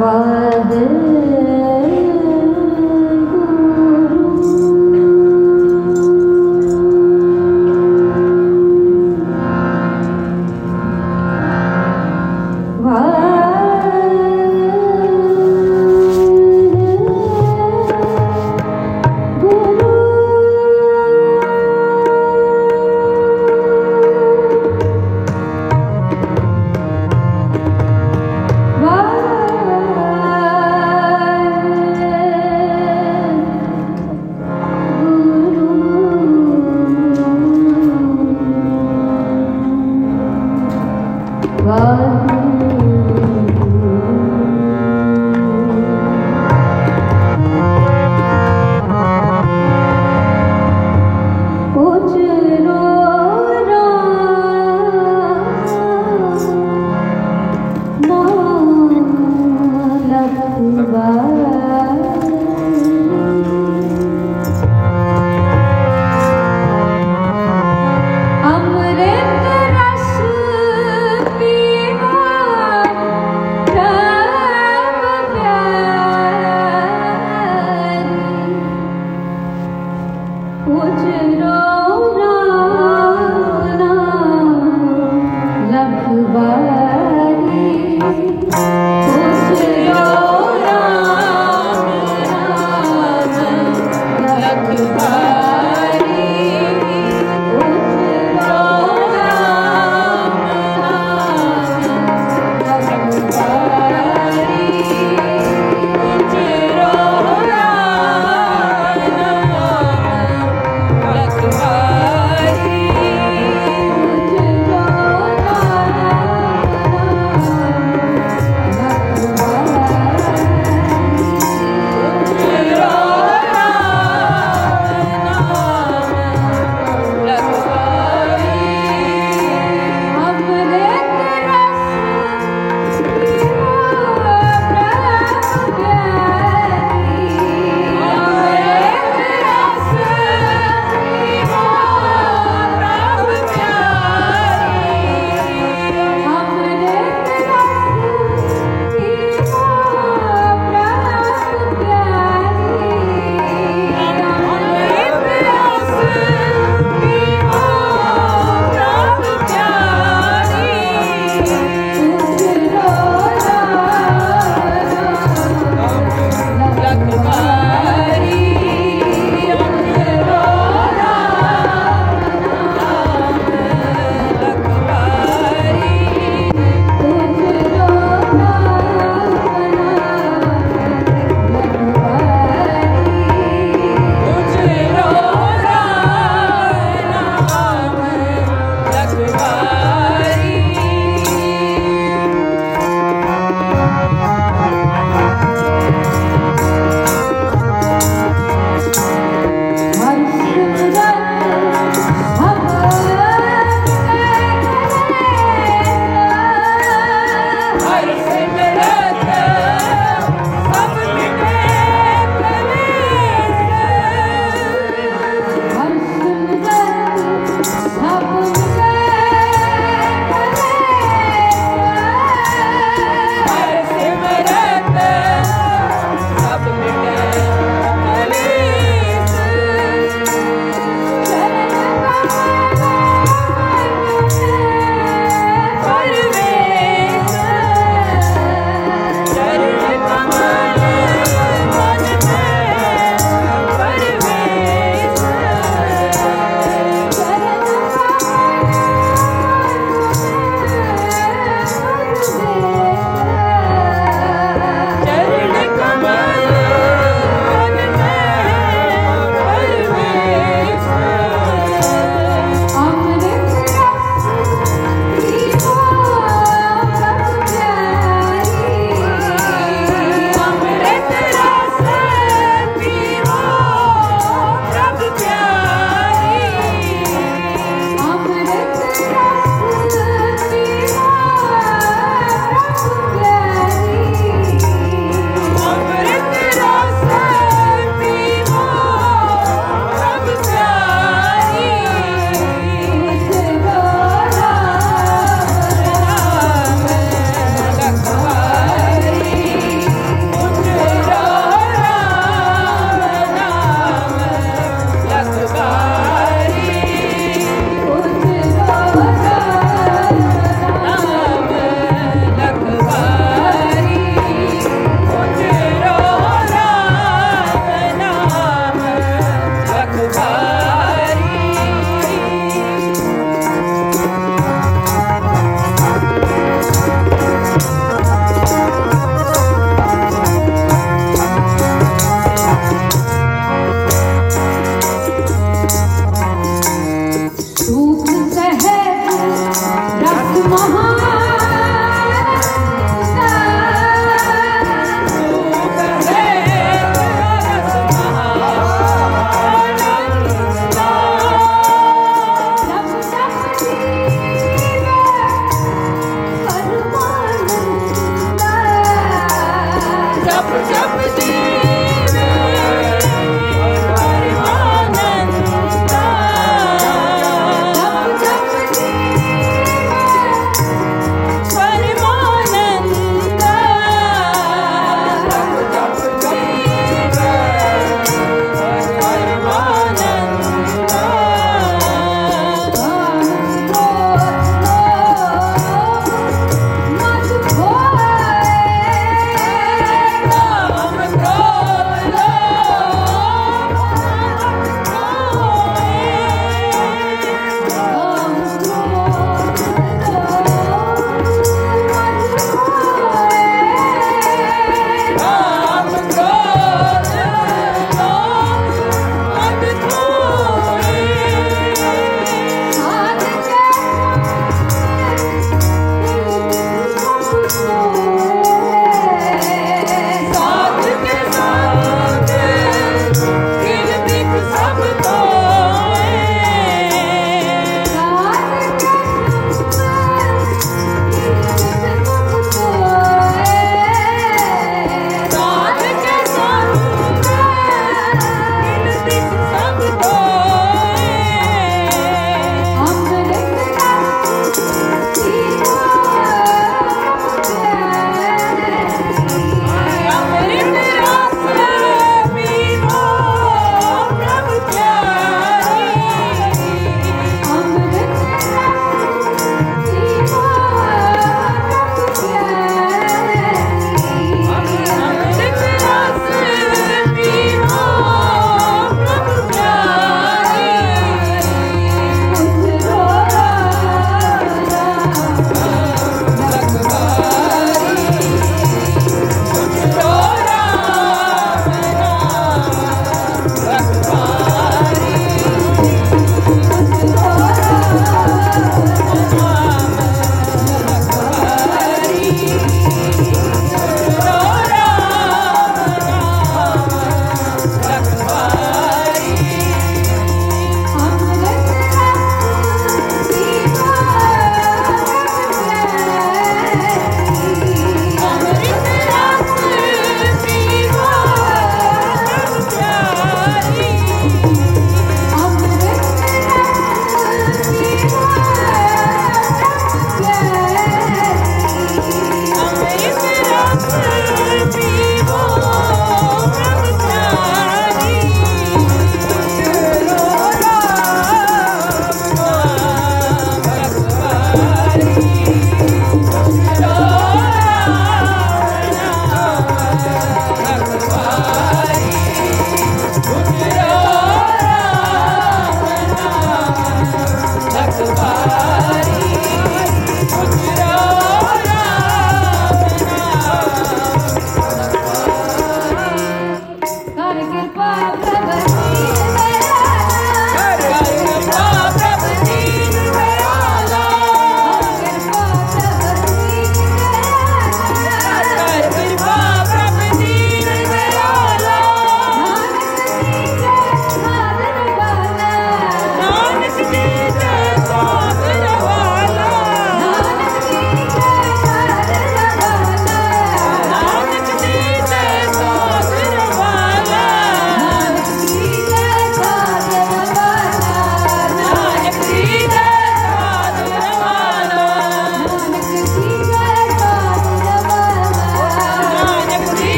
Wow.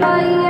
Thank you.